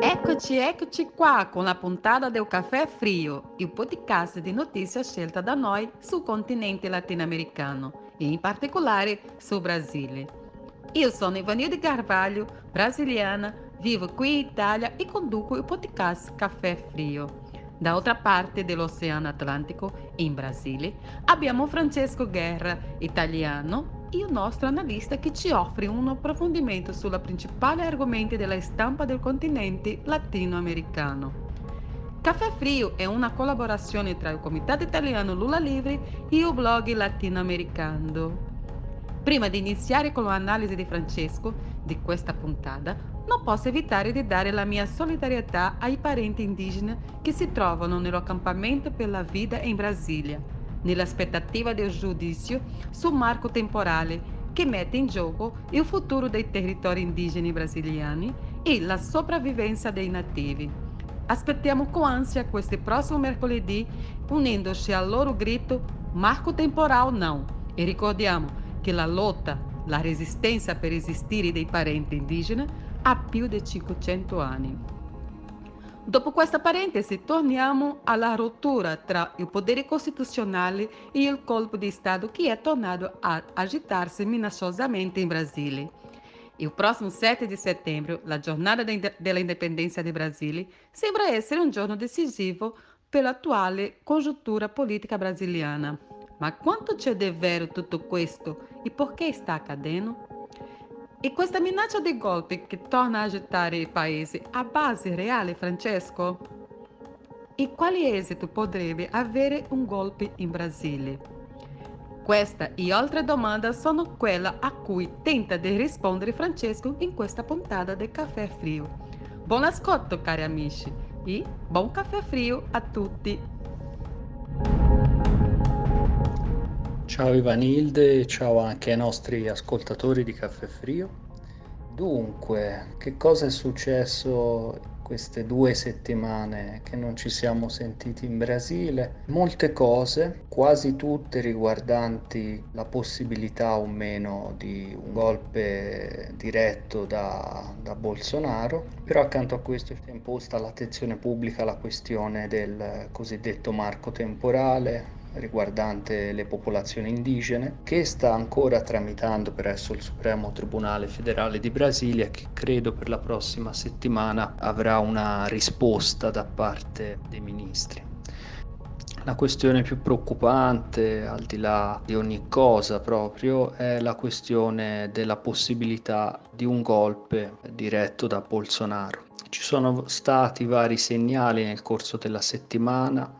Eccoci, eccoci qua con la puntata del Caffè Frio, il podcast di notizie scelta da noi sul continente latinoamericano e in particolare sul Brasile. Io sono Ivanilde Carvalho, brasiliana, vivo qui in Italia e conduco il podcast Caffè Frio. Dall'altra parte dell'Oceano Atlantico, in Brasile, abbiamo Francesco Guerra, italiano, e il nostro analista che ci offre un approfondimento sulla principale argomenti della stampa del continente latinoamericano. Caffè Frio è una collaborazione tra il Comitato Italiano Lula Livre e il blog latinoamericano. Prima di iniziare con l'analisi di Francesco di questa puntata, non posso evitare di dare la mia solidarietà ai parenti indigeni che si trovano nell'accampamento per la vita in Brasilia, nell'aspettativa del giudizio sul marco temporale che mette in gioco il futuro dei territori indigeni brasiliani e la sopravvivenza dei nativi. Aspettiamo con ansia questo prossimo mercoledì, unendoci al loro grito Marco temporal não. E ricordiamo che la lotta, la resistenza per esistere dei parenti indigeni ha più di 500 anni. Dopo questa parentesi torniamo alla rottura tra il potere costituzionale e il colpo di Stato che è tornato a agitarsi minacciosamente in Brasile. Il prossimo 7 di settembre, la giornata della indipendenza del Brasile, sembra essere un giorno decisivo per l'attuale congiuntura politica brasiliana. Ma quanto c'è di vero tutto questo e perché sta accadendo? E questa minaccia di golpe che torna a agitare il paese ha base reale, Francesco? E quale esito potrebbe avere un golpe in Brasile? Questa e altre domande sono quelle a cui tenta di rispondere Francesco in questa puntata del Caffè Frio. Buon ascolto, cari amici, e buon caffè frio a tutti! Ciao Ivanilde, ciao anche ai nostri ascoltatori di Caffè Frio. Dunque, che cosa è successo queste due settimane che non ci siamo sentiti in Brasile? Molte cose, quasi tutte riguardanti la possibilità o meno di un golpe diretto da, da Bolsonaro, però accanto a questo si è imposta all'attenzione pubblica la questione del cosiddetto marco temporale, riguardante le popolazioni indigene che sta ancora tramitando presso il Supremo Tribunale Federale di Brasilia che credo per la prossima settimana avrà una risposta da parte dei ministri. La questione più preoccupante, al di là di ogni cosa proprio, è la questione della possibilità di un golpe diretto da Bolsonaro. Ci sono stati vari segnali nel corso della settimana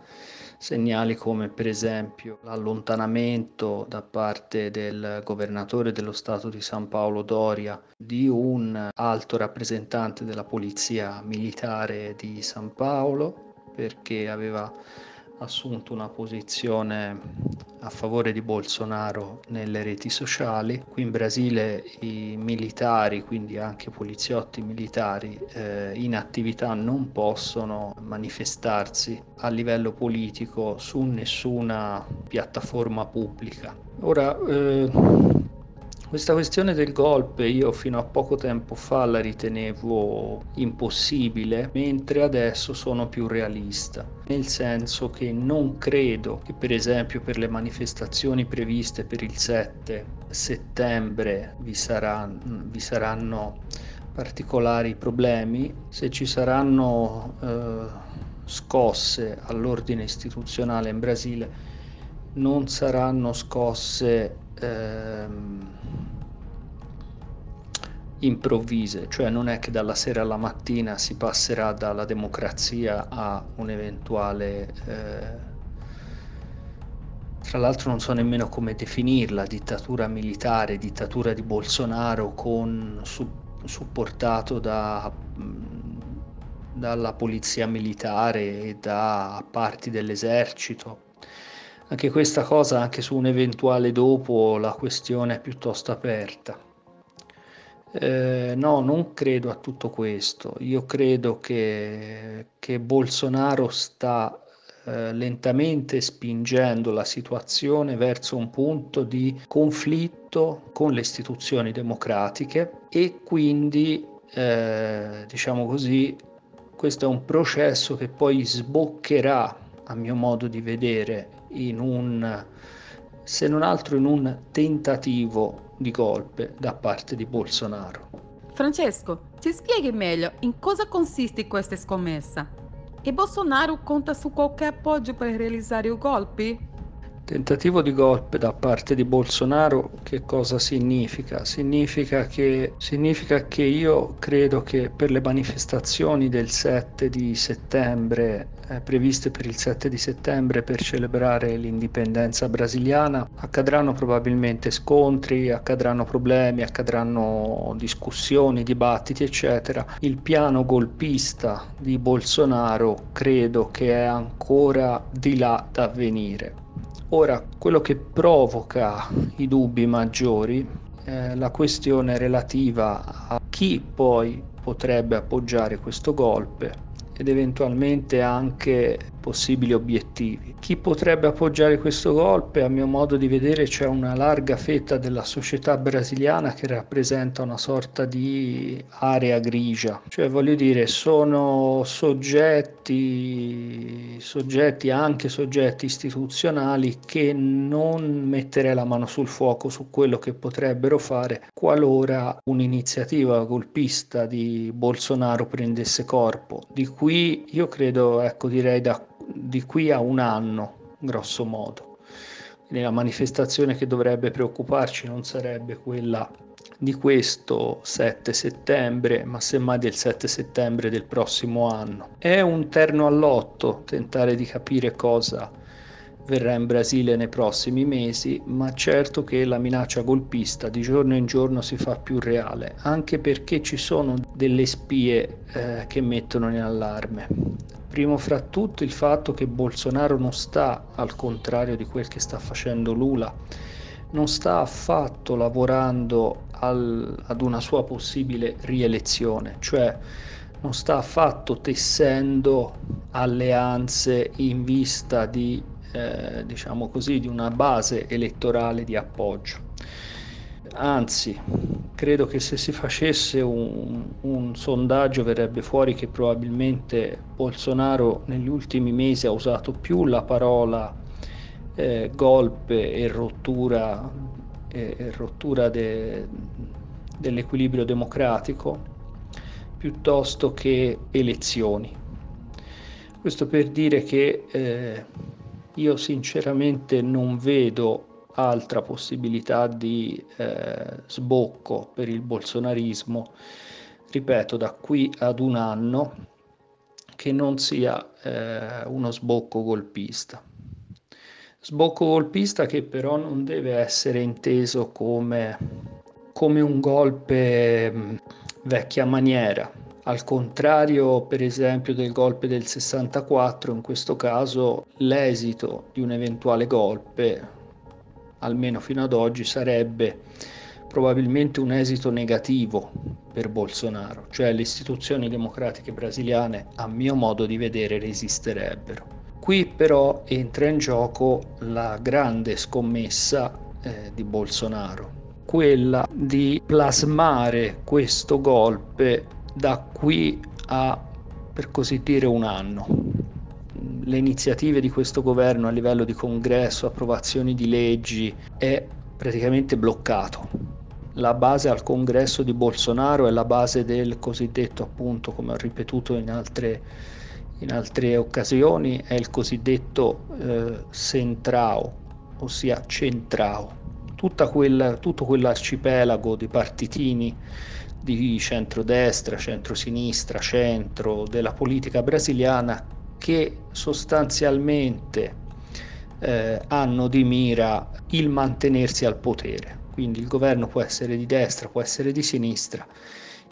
segnali come per esempio l'allontanamento da parte del governatore dello Stato di San Paolo Doria di un alto rappresentante della polizia militare di San Paolo perché aveva assunto una posizione a favore di Bolsonaro nelle reti sociali. Qui in Brasile i militari, quindi anche poliziotti militari eh, in attività non possono manifestarsi a livello politico su nessuna piattaforma pubblica. Ora, eh, questa questione del golpe io fino a poco tempo fa la ritenevo impossibile, mentre adesso sono più realista, nel senso che non credo che per esempio per le manifestazioni previste per il 7 settembre vi, sarà, vi saranno particolari problemi, se ci saranno eh, scosse all'ordine istituzionale in Brasile non saranno scosse ehm, improvvise, cioè non è che dalla sera alla mattina si passerà dalla democrazia a un eventuale... Eh, tra l'altro non so nemmeno come definirla, dittatura militare, dittatura di Bolsonaro con, su, supportato da, dalla polizia militare e da parti dell'esercito anche questa cosa, anche su un eventuale dopo, la questione è piuttosto aperta. Eh, no, non credo a tutto questo. Io credo che, che Bolsonaro sta eh, lentamente spingendo la situazione verso un punto di conflitto con le istituzioni democratiche e quindi, eh, diciamo così, questo è un processo che poi sboccherà, a mio modo di vedere, in un, se non altro in un tentativo di golpe da parte di Bolsonaro. Francesco, ci spieghi meglio in cosa consiste questa scommessa? E Bolsonaro conta su qualche appoggio per realizzare i golpi? Tentativo di golpe da parte di Bolsonaro che cosa significa? Significa che, significa che io credo che per le manifestazioni del 7 di settembre, eh, previste per il 7 di settembre per celebrare l'indipendenza brasiliana, accadranno probabilmente scontri, accadranno problemi, accadranno discussioni, dibattiti, eccetera. Il piano golpista di Bolsonaro credo che è ancora di là da venire Ora, quello che provoca i dubbi maggiori è la questione relativa a chi poi potrebbe appoggiare questo golpe ed eventualmente anche possibili obiettivi. Chi potrebbe appoggiare questo golpe, a mio modo di vedere, c'è una larga fetta della società brasiliana che rappresenta una sorta di area grigia, cioè voglio dire, sono soggetti, soggetti anche soggetti istituzionali che non metterei la mano sul fuoco su quello che potrebbero fare qualora un'iniziativa golpista di Bolsonaro prendesse corpo, di qui io credo, ecco, direi da, di qui a un anno, grosso modo. Quindi la manifestazione che dovrebbe preoccuparci non sarebbe quella di questo 7 settembre, ma semmai del 7 settembre del prossimo anno. È un terno all'otto tentare di capire cosa verrà in Brasile nei prossimi mesi, ma certo che la minaccia golpista di giorno in giorno si fa più reale, anche perché ci sono delle spie eh, che mettono in allarme. Primo fra tutto il fatto che Bolsonaro non sta, al contrario di quel che sta facendo Lula, non sta affatto lavorando al, ad una sua possibile rielezione, cioè non sta affatto tessendo alleanze in vista di eh, diciamo così, di una base elettorale di appoggio. Anzi, credo che se si facesse un, un, sondaggio verrebbe fuori che probabilmente Bolsonaro negli ultimi mesi ha usato più la parola eh, golpe e rottura, e, e rottura de, dell'equilibrio democratico piuttosto che elezioni. Questo per dire che eh, io sinceramente non vedo altra possibilità di eh, sbocco per il bolsonarismo, ripeto, da qui ad un anno che non sia eh, uno sbocco golpista. Sbocco golpista che però non deve essere inteso come, come un golpe mm, vecchia maniera, al contrario, per esempio, del golpe del 64, in questo caso l'esito di un eventuale golpe, almeno fino ad oggi, sarebbe probabilmente un esito negativo per Bolsonaro, cioè le istituzioni democratiche brasiliane, a mio modo di vedere, resisterebbero. Qui però entra in gioco la grande scommessa eh, di Bolsonaro, quella di plasmare questo golpe da qui a, per così dire, un anno. Le iniziative di questo governo a livello di congresso, approvazioni di leggi, è praticamente bloccato. La base al congresso di Bolsonaro è la base del cosiddetto, appunto, come ho ripetuto in altre, in altre occasioni, è il cosiddetto eh, centrao, ossia centrao. Quella, tutto quell'arcipelago di partitini di centrodestra, centrosinistra, centro della politica brasiliana che sostanzialmente eh, hanno di mira il mantenersi al potere. Quindi il governo può essere di destra, può essere di sinistra,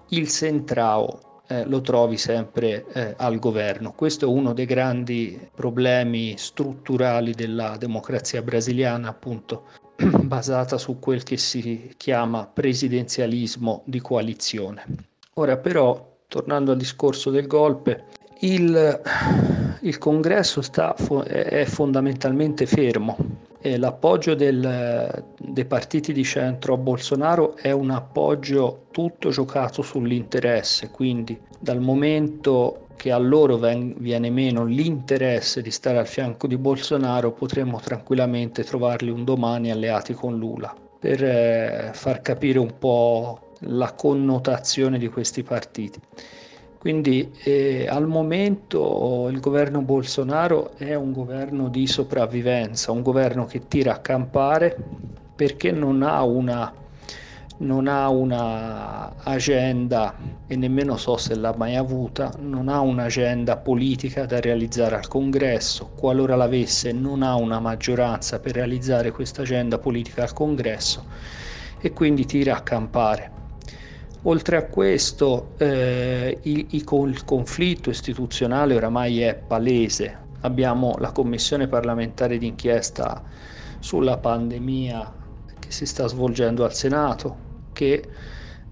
il centrao eh, lo trovi sempre eh, al governo. Questo è uno dei grandi problemi strutturali della democrazia brasiliana, appunto, basata su quel che si chiama presidenzialismo di coalizione. Ora però, tornando al discorso del golpe, il, il congresso sta, è fondamentalmente fermo e l'appoggio del, dei partiti di centro a Bolsonaro è un appoggio tutto giocato sull'interesse, quindi dal momento che a loro viene meno l'interesse di stare al fianco di Bolsonaro, potremmo tranquillamente trovarli un domani alleati con Lula per eh, far capire un po' la connotazione di questi partiti. Quindi eh, al momento il governo Bolsonaro è un governo di sopravvivenza, un governo che tira a campare perché non ha una, non ha una e nemmeno so se l'ha mai avuta, non ha un'agenda politica da realizzare al congresso, qualora l'avesse non ha una maggioranza per realizzare questa agenda politica al congresso e quindi tira a campare. Oltre a questo, eh, il, il conflitto istituzionale oramai è palese. Abbiamo la commissione parlamentare d'inchiesta sulla pandemia che si sta svolgendo al Senato, che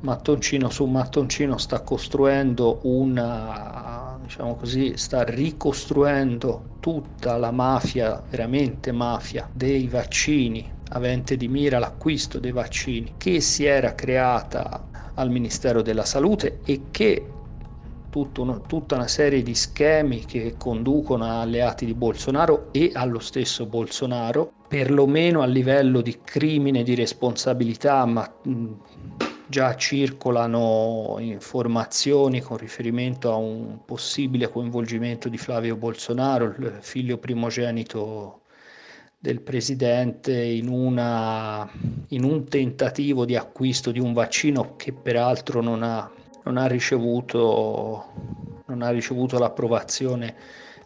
mattoncino su mattoncino sta costruendo una, diciamo così, sta ricostruendo tutta la mafia, veramente mafia, dei vaccini, avente di mira l'acquisto dei vaccini, che si era creata al Ministero della Salute e che una, tutta una serie di schemi che conducono a alleati di Bolsonaro e allo stesso Bolsonaro, perlomeno a livello di crimine di responsabilità, ma mh, già circolano informazioni con riferimento a un possibile coinvolgimento di Flavio Bolsonaro, il figlio primogenito del presidente in, una, in, un tentativo di acquisto di un vaccino che peraltro non ha, non ha, ricevuto, non ha ricevuto, l'approvazione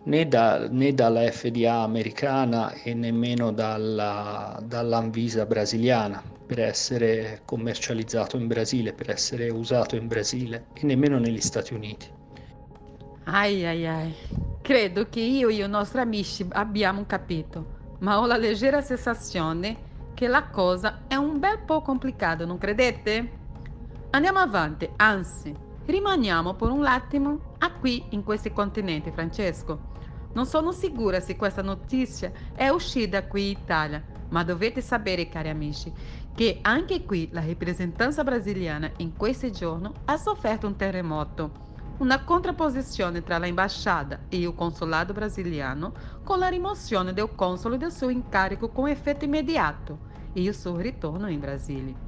né, da, né, dalla FDA americana e nemmeno dalla, dall'Anvisa brasiliana per essere commercializzato in Brasile, per essere usato in Brasile e nemmeno negli Stati Uniti. Ai ai ai, credo che io e i nostri amici abbiamo capito ma ho la leggera sensazione che la cosa è un bel po' complicata, non credete? Andiamo avanti, anzi, rimaniamo per un attimo qui in questi continenti, Francesco. Non sono sicura se questa notizia è uscita qui in Italia, ma dovete sapere, cari amici, che anche qui la rappresentanza brasiliana in questi giorni ha sofferto un terremoto una contrapposizione tra l'ambasciata e il consolato brasiliano con la rimozione del console del suo incarico com effetto immediato e il suo ritorno in Brasile.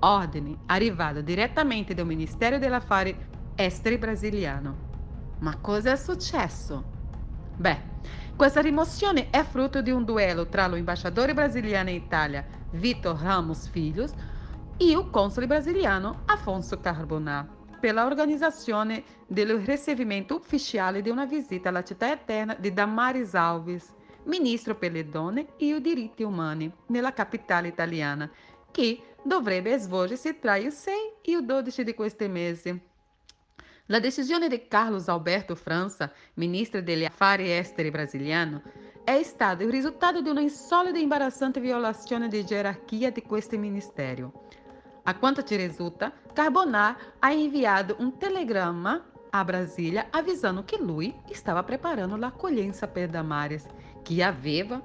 Ordine arrivata direttamente dal Ministero degli Affari Esteri brasiliano. Ma cosa è successo? Beh, questa rimozione è frutto di un duello tra l'ambasciatore brasiliano in Italia, Vitor Ramos Filhos, e il console brasiliano Afonso Carbonat pela organizzazione del ricevimento ufficiale di una visita alla città eterna di Damaris Alves, ministro per donne e i diritti umani, nella capitale italiana, che dovrebbe svolgersi tra il 6 e il 12 di questo mese. La decisione di Carlos Alberto França, ministro degli affari esteri brasiliano, è stata il risultato di una insolita e imbarazzante violazione di gerarchia di questo ministero. A quanto ci risulta, Carbonat ha inviado um telegrama a Brasília avisando que lui estava preparando l'accoglienza per Damares, que aveva,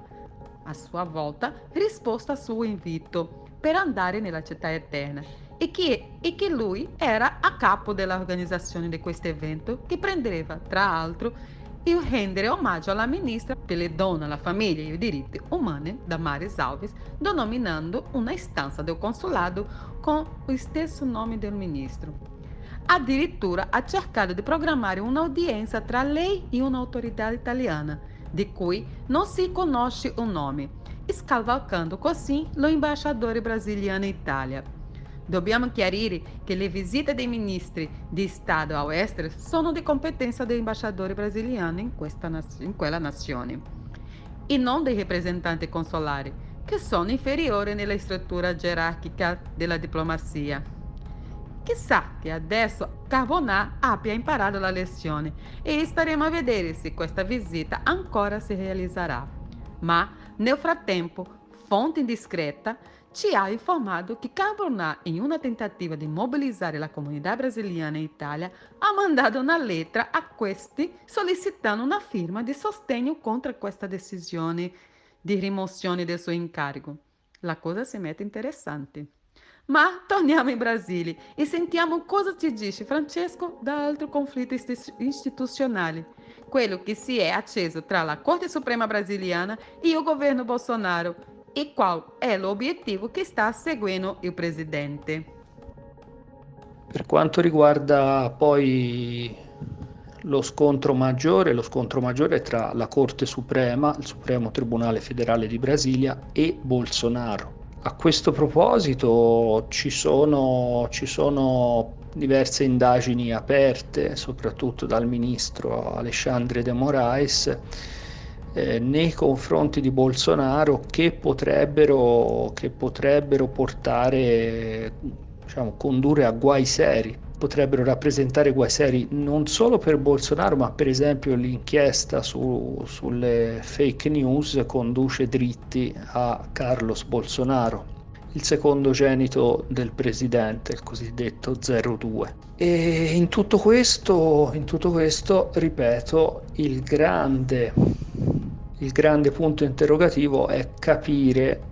a sua volta, risposto a suo invito per andare nella città eterna e che, e che lui era a capo dell'organizzazione di questo evento che prendeva, tra l'altro, il rendere omaggio alla ministra per le donne, la famiglia e i diritti umani, Damares Alves, denominando una stanza del consulado com o stesso nome del ministro. Addirittura ha cercato di programmare un'udienza tra lei e un'autorità italiana, di cui non si conosce o nome, scavalcando così lo ambasciatore brasiliano in Italia. Dobbiamo chiarire che le visite dei ministri di Stato all'estero sono di competenza degli ambasciatori brasiliani in, questa, in quella nazione e non dei rappresentanti consolari, che sono inferiori nella struttura gerarchica della diplomazia. Chissà che adesso Carbonà abbia imparato la lezione e staremo a vedere se questa visita ancora si realizzerà. Ma, nel frattempo, fonte indiscreta ci ha informato che Carbonà, in una tentativa di mobilizzare la comunità brasiliana in Italia, ha mandato una lettera a questi sollecitando una firma di sostegno contro questa decisione di rimozione del suo incarico. La cosa si mette interessante. Ma torniamo in Brasile e sentiamo cosa ci dice Francesco da altro conflitto istituzionale, quello che si è acceso tra la Corte Suprema brasiliana e il governo Bolsonaro e qual è l'obiettivo che sta seguendo il presidente. Per quanto riguarda poi lo scontro maggiore, lo scontro maggiore è tra la Corte Suprema, il Supremo Tribunale Federale di Brasilia e Bolsonaro. A questo proposito ci sono, ci sono diverse indagini aperte, soprattutto dal ministro Alexandre de Moraes, eh, nei confronti di Bolsonaro che potrebbero, che potrebbero portare, diciamo, condurre a guai seri potrebbero rappresentare guai seri non solo per Bolsonaro, ma per esempio l'inchiesta su, sulle fake news conduce dritti a Carlos Bolsonaro, il secondogenito del presidente, il cosiddetto 02. E in tutto questo, in tutto questo ripeto, il grande, il grande punto interrogativo è capire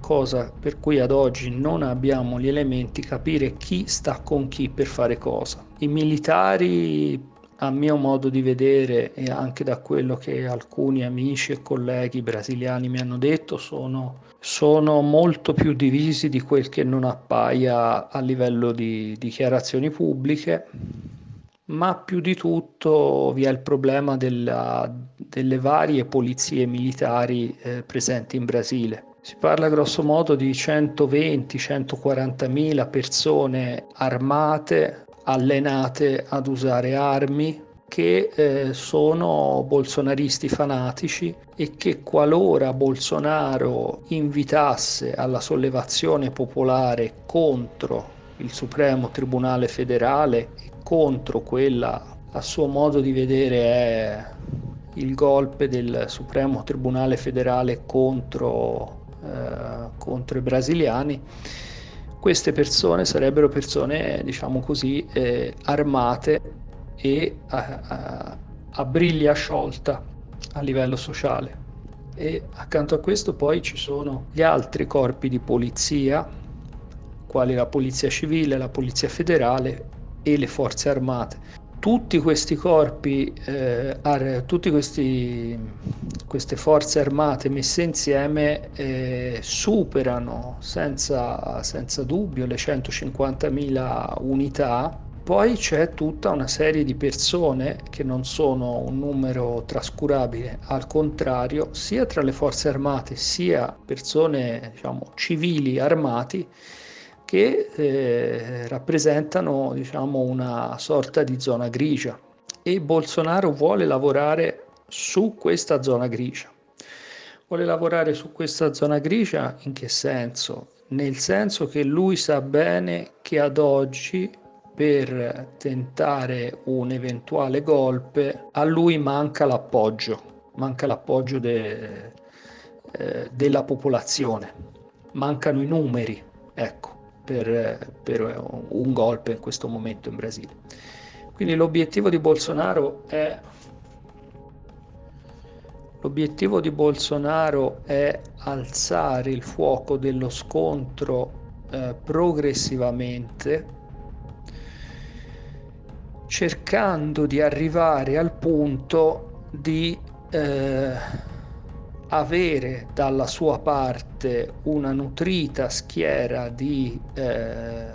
cosa per cui ad oggi non abbiamo gli elementi, capire chi sta con chi per fare cosa. I militari, a mio modo di vedere e anche da quello che alcuni amici e colleghi brasiliani mi hanno detto, sono, sono molto più divisi di quel che non appaia a livello di dichiarazioni pubbliche ma più di tutto vi è il problema della, delle varie polizie militari eh, presenti in Brasile. Si parla grosso modo di 120-140 mila persone armate, allenate ad usare armi, che eh, sono bolsonaristi fanatici e che qualora Bolsonaro invitasse alla sollevazione popolare contro il Supremo Tribunale Federale e contro quella a suo modo di vedere è il golpe del Supremo Tribunale Federale contro eh, contro i brasiliani, queste persone sarebbero persone, diciamo così, eh, armate e a, a, a briglia sciolta a livello sociale. E accanto a questo poi ci sono gli altri corpi di polizia, quali la polizia civile, la polizia federale e le forze armate tutti questi corpi, eh, ar- tutte queste forze armate messe insieme eh, superano senza, senza dubbio le 150.000 unità. Poi c'è tutta una serie di persone che non sono un numero trascurabile, al contrario, sia tra le forze armate sia persone diciamo, civili armati che eh, rappresentano diciamo, una sorta di zona grigia e Bolsonaro vuole lavorare su questa zona grigia. Vuole lavorare su questa zona grigia in che senso? Nel senso che lui sa bene che ad oggi per tentare un eventuale golpe a lui manca l'appoggio, manca l'appoggio de, eh, della popolazione, mancano i numeri, ecco per, per un golpe in questo momento in Brasile. Quindi l'obiettivo di Bolsonaro è L'obiettivo di Bolsonaro è alzare il fuoco dello scontro eh, progressivamente, cercando di arrivare al punto di eh, avere dalla sua parte una nutrita schiera di eh,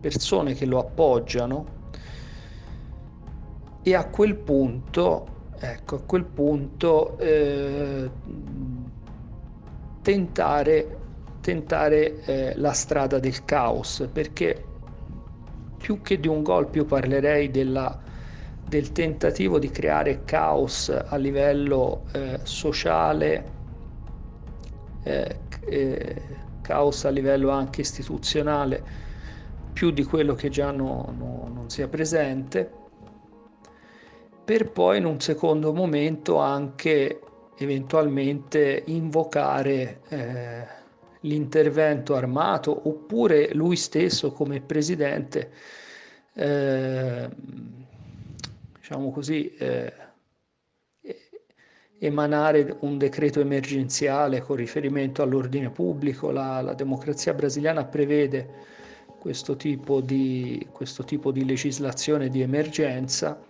persone che lo appoggiano e a quel punto, ecco, a quel punto eh, tentare, tentare eh, la strada del caos, perché più che di un golpe io parlerei della del tentativo di creare caos a livello eh, sociale, eh, eh, caos a livello anche istituzionale, più di quello che già no, no, non sia presente, per poi in un secondo momento anche eventualmente invocare eh, l'intervento armato oppure lui stesso come presidente, eh, diciamo così, eh, emanare un decreto emergenziale con riferimento all'ordine pubblico. La, la democrazia brasiliana prevede questo tipo, di, questo tipo di legislazione di emergenza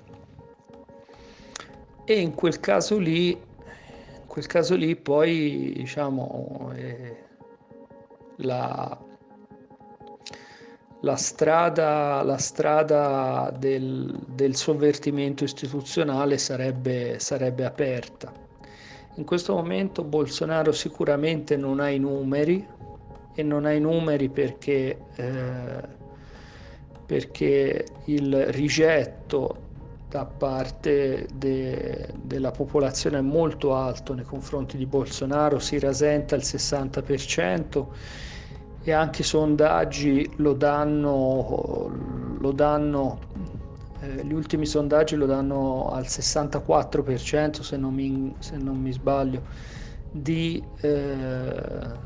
e in quel caso lì, in quel caso lì poi diciamo eh, la, la strada, la strada del, del, sovvertimento istituzionale sarebbe, sarebbe aperta. In questo momento Bolsonaro sicuramente non ha i numeri e non ha i numeri perché, eh, perché il rigetto da parte de, della popolazione è molto alto nei confronti di Bolsonaro, si rasenta il 60% e anche i sondaggi lo danno, lo danno eh, gli ultimi sondaggi lo danno al 64% se non mi, se non mi sbaglio di, eh,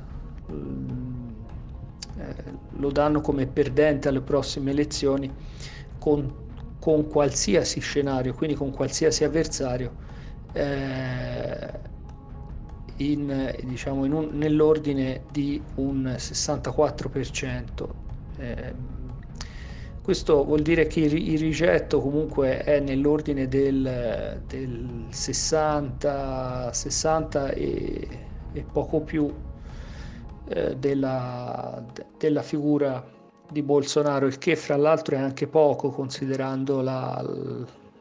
eh, lo danno come perdente alle prossime elezioni con, con qualsiasi scenario, quindi con qualsiasi avversario. Eh, in, diciamo, in un, nell'ordine di un 64%. Eh, questo vuol dire che il, il, rigetto comunque è nell'ordine del, del 60, 60 e, e, poco più eh, della, della, figura di Bolsonaro, il che fra l'altro è anche poco considerando la,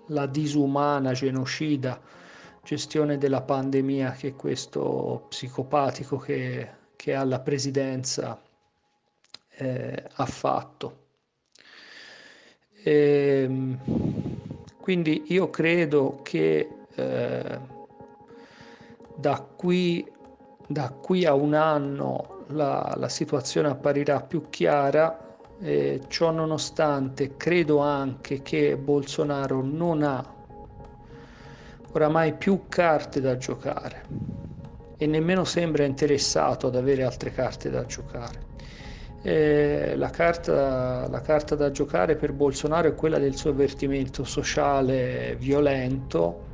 la disumana genocida gestione della pandemia che questo psicopatico che, che ha la presidenza eh, ha fatto. E, ehm, quindi io credo che eh, da, qui, da, qui, a un anno la, la situazione apparirà più chiara. Eh, ciò nonostante credo anche che Bolsonaro non ha oramai più carte da giocare e nemmeno sembra interessato ad avere altre carte da giocare. Eh, la, carta, la, carta, da giocare per Bolsonaro è quella del suo avvertimento sociale violento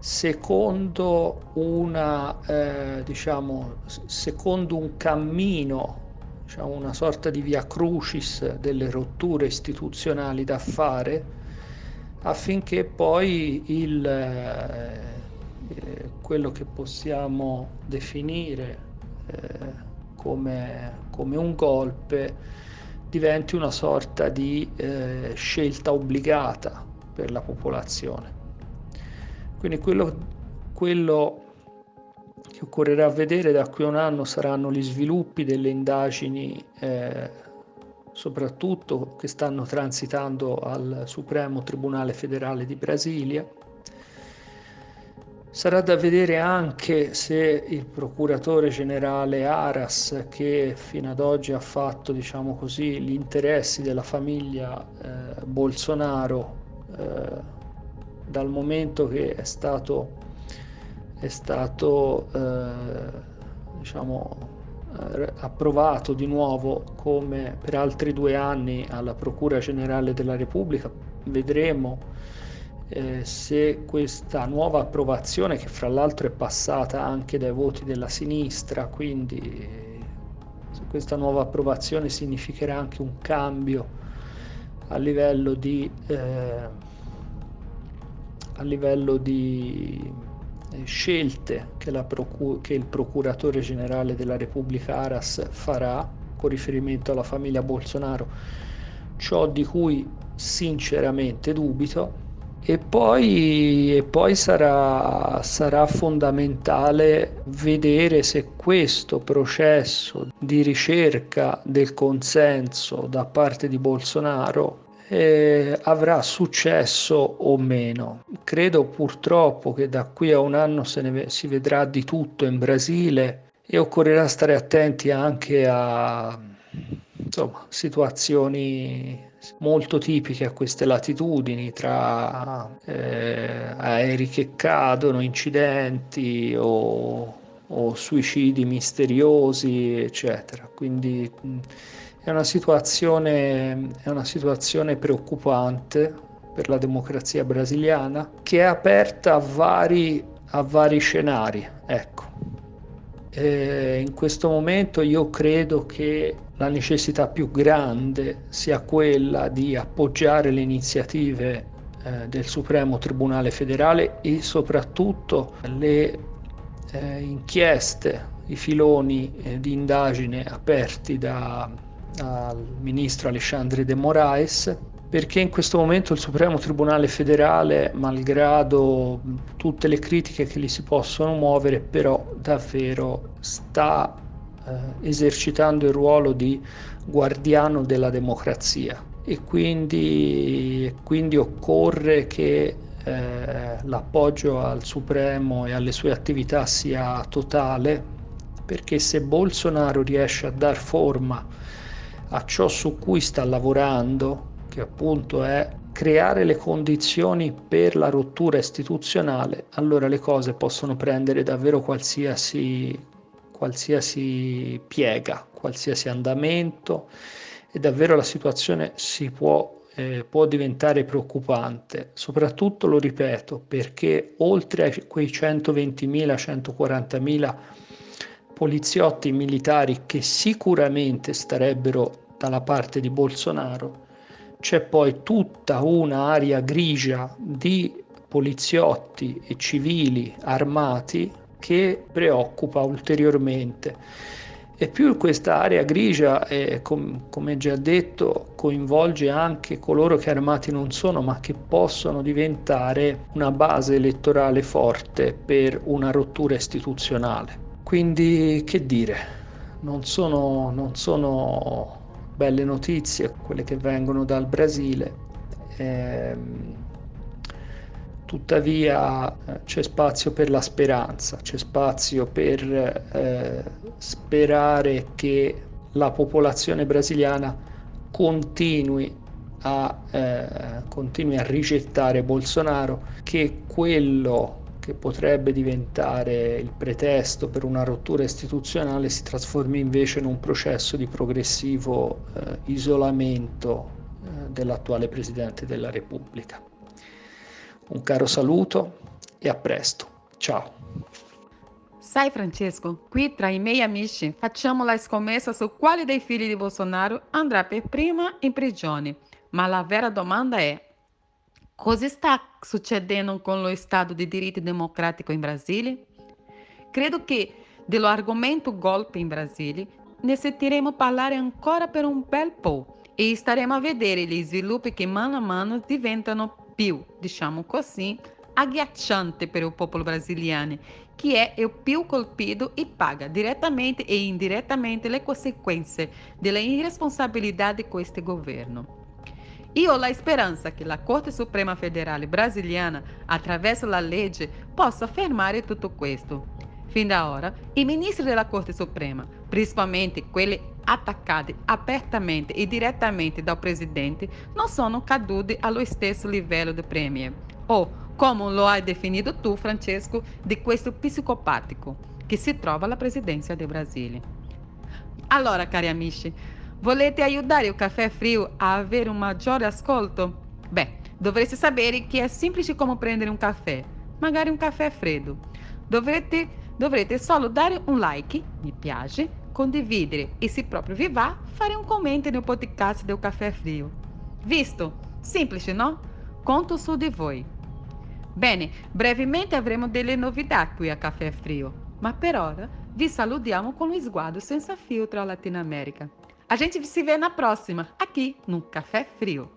secondo una eh, diciamo secondo un cammino diciamo una sorta di via crucis delle rotture istituzionali da fare affinché poi il, eh, eh, quello che possiamo definire eh, come, come, un golpe diventi una sorta di eh, scelta obbligata per la popolazione. Quindi quello, quello che occorrerà vedere da qui a un anno saranno gli sviluppi delle indagini eh, soprattutto che stanno transitando al Supremo Tribunale Federale di Brasilia. Sarà da vedere anche se il procuratore generale Aras, che fino ad oggi ha fatto diciamo così, gli interessi della famiglia eh, Bolsonaro eh, dal momento che è stato, è stato eh, diciamo, approvato di nuovo come per altri due anni alla Procura Generale della Repubblica. Vedremo eh, se questa nuova approvazione, che fra l'altro è passata anche dai voti della sinistra, quindi se questa nuova approvazione significherà anche un cambio a livello di, eh, a livello di eh, scelte che, procu- che, il procuratore generale della Repubblica Aras farà con riferimento alla famiglia Bolsonaro, ciò di cui sinceramente dubito. E poi, e poi sarà, sarà fondamentale vedere se questo processo di ricerca del consenso da parte di Bolsonaro eh, avrà successo o meno. Credo purtroppo che da qui a un anno se ne si vedrà di tutto in Brasile e occorrerà stare attenti anche a insomma, situazioni molto tipiche a queste latitudini tra eh, aerei che cadono, incidenti o o suicidi misteriosi, eccetera. Quindi è una situazione, è una situazione preoccupante per la democrazia brasiliana che è aperta a vari, a vari scenari. Ecco. E in questo momento io credo che la necessità più grande sia quella di appoggiare le iniziative eh, del Supremo Tribunale Federale e soprattutto le eh, inchieste, i filoni eh, di indagine aperti da, dal ministro Alexandre de Moraes perché in questo momento il Supremo Tribunale Federale, malgrado tutte le critiche che gli si possono muovere, però davvero sta eh, esercitando il ruolo di guardiano della democrazia. E quindi, quindi occorre che eh, l'appoggio al Supremo e alle sue attività sia totale perché se Bolsonaro riesce a dar forma a ciò su cui sta lavorando, che appunto è creare le condizioni per la rottura istituzionale, allora le cose possono prendere davvero qualsiasi, qualsiasi piega, qualsiasi andamento e davvero la situazione si può, eh, può diventare preoccupante, soprattutto lo ripeto perché oltre a quei 120.000, 140.000 poliziotti militari che sicuramente starebbero dalla parte di Bolsonaro, c'è poi tutta un'area grigia di poliziotti e civili armati che preoccupa ulteriormente. E più questa area grigia, eh, com- come già detto, coinvolge anche coloro che armati non sono, ma che possono diventare una base elettorale forte per una rottura istituzionale. Quindi, che dire, non sono, non sono belle notizie, quelle che vengono dal Brasile. Eh, tuttavia eh, c'è spazio per la speranza, c'è spazio per eh, sperare che la popolazione brasiliana continui a, eh, continui a rigettare Bolsonaro, che quello che potrebbe diventare il pretesto per una rottura istituzionale si trasformi invece in un processo di progressivo eh, isolamento eh, dell'attuale Presidente della Repubblica. Un caro saluto e a presto. Ciao. Sai Francesco, qui tra i miei amici facciamo la scommessa su quale dei figli di Bolsonaro andrà per prima in prigione, ma la vera domanda è Cosa sta succedendo con lo Stato di diritto democratico in Brasile? Credo che dello argomento golpe in Brasile ne sentiremo parlare ancora per un bel po' e staremo a vedere gli sviluppi che mano a mano diventano più, diciamo così, agghiaccianti per il popolo brasiliano, che è il più colpito e paga direttamente e indirettamente le conseguenze della irresponsabilità di questo governo. E ho la speranza che la Corte Suprema Federale brasiliana, attraverso la legge, possa fermare tutto questo. Fin da ora, i ministri della Corte Suprema, principalmente quelli attaccati apertamente e direttamente dal Presidente, non sono caduti allo stesso livello di Premier, o, come lo hai definito tu, Francesco, di questo psicopatico che si trova alla presidenza del Brasile. Allora, cari amici, Volete aiutare il caffè frio a avere un maggiore ascolto? Beh, dovreste sapere che è semplice come prendere un caffè, magari un caffè freddo. Dovrete, dovrete solo dare un like, mi piace, condividere e se proprio vi va, fare un commento nel podcast del caffè frio. Visto? Semplice, no? Conto su di voi. Bene, brevemente avremo delle novità qui a Caffè Frio, ma per ora vi salutiamo con lo sguardo senza filtro a Latinoamérica. A gente se vê na próxima, aqui no Café Frio.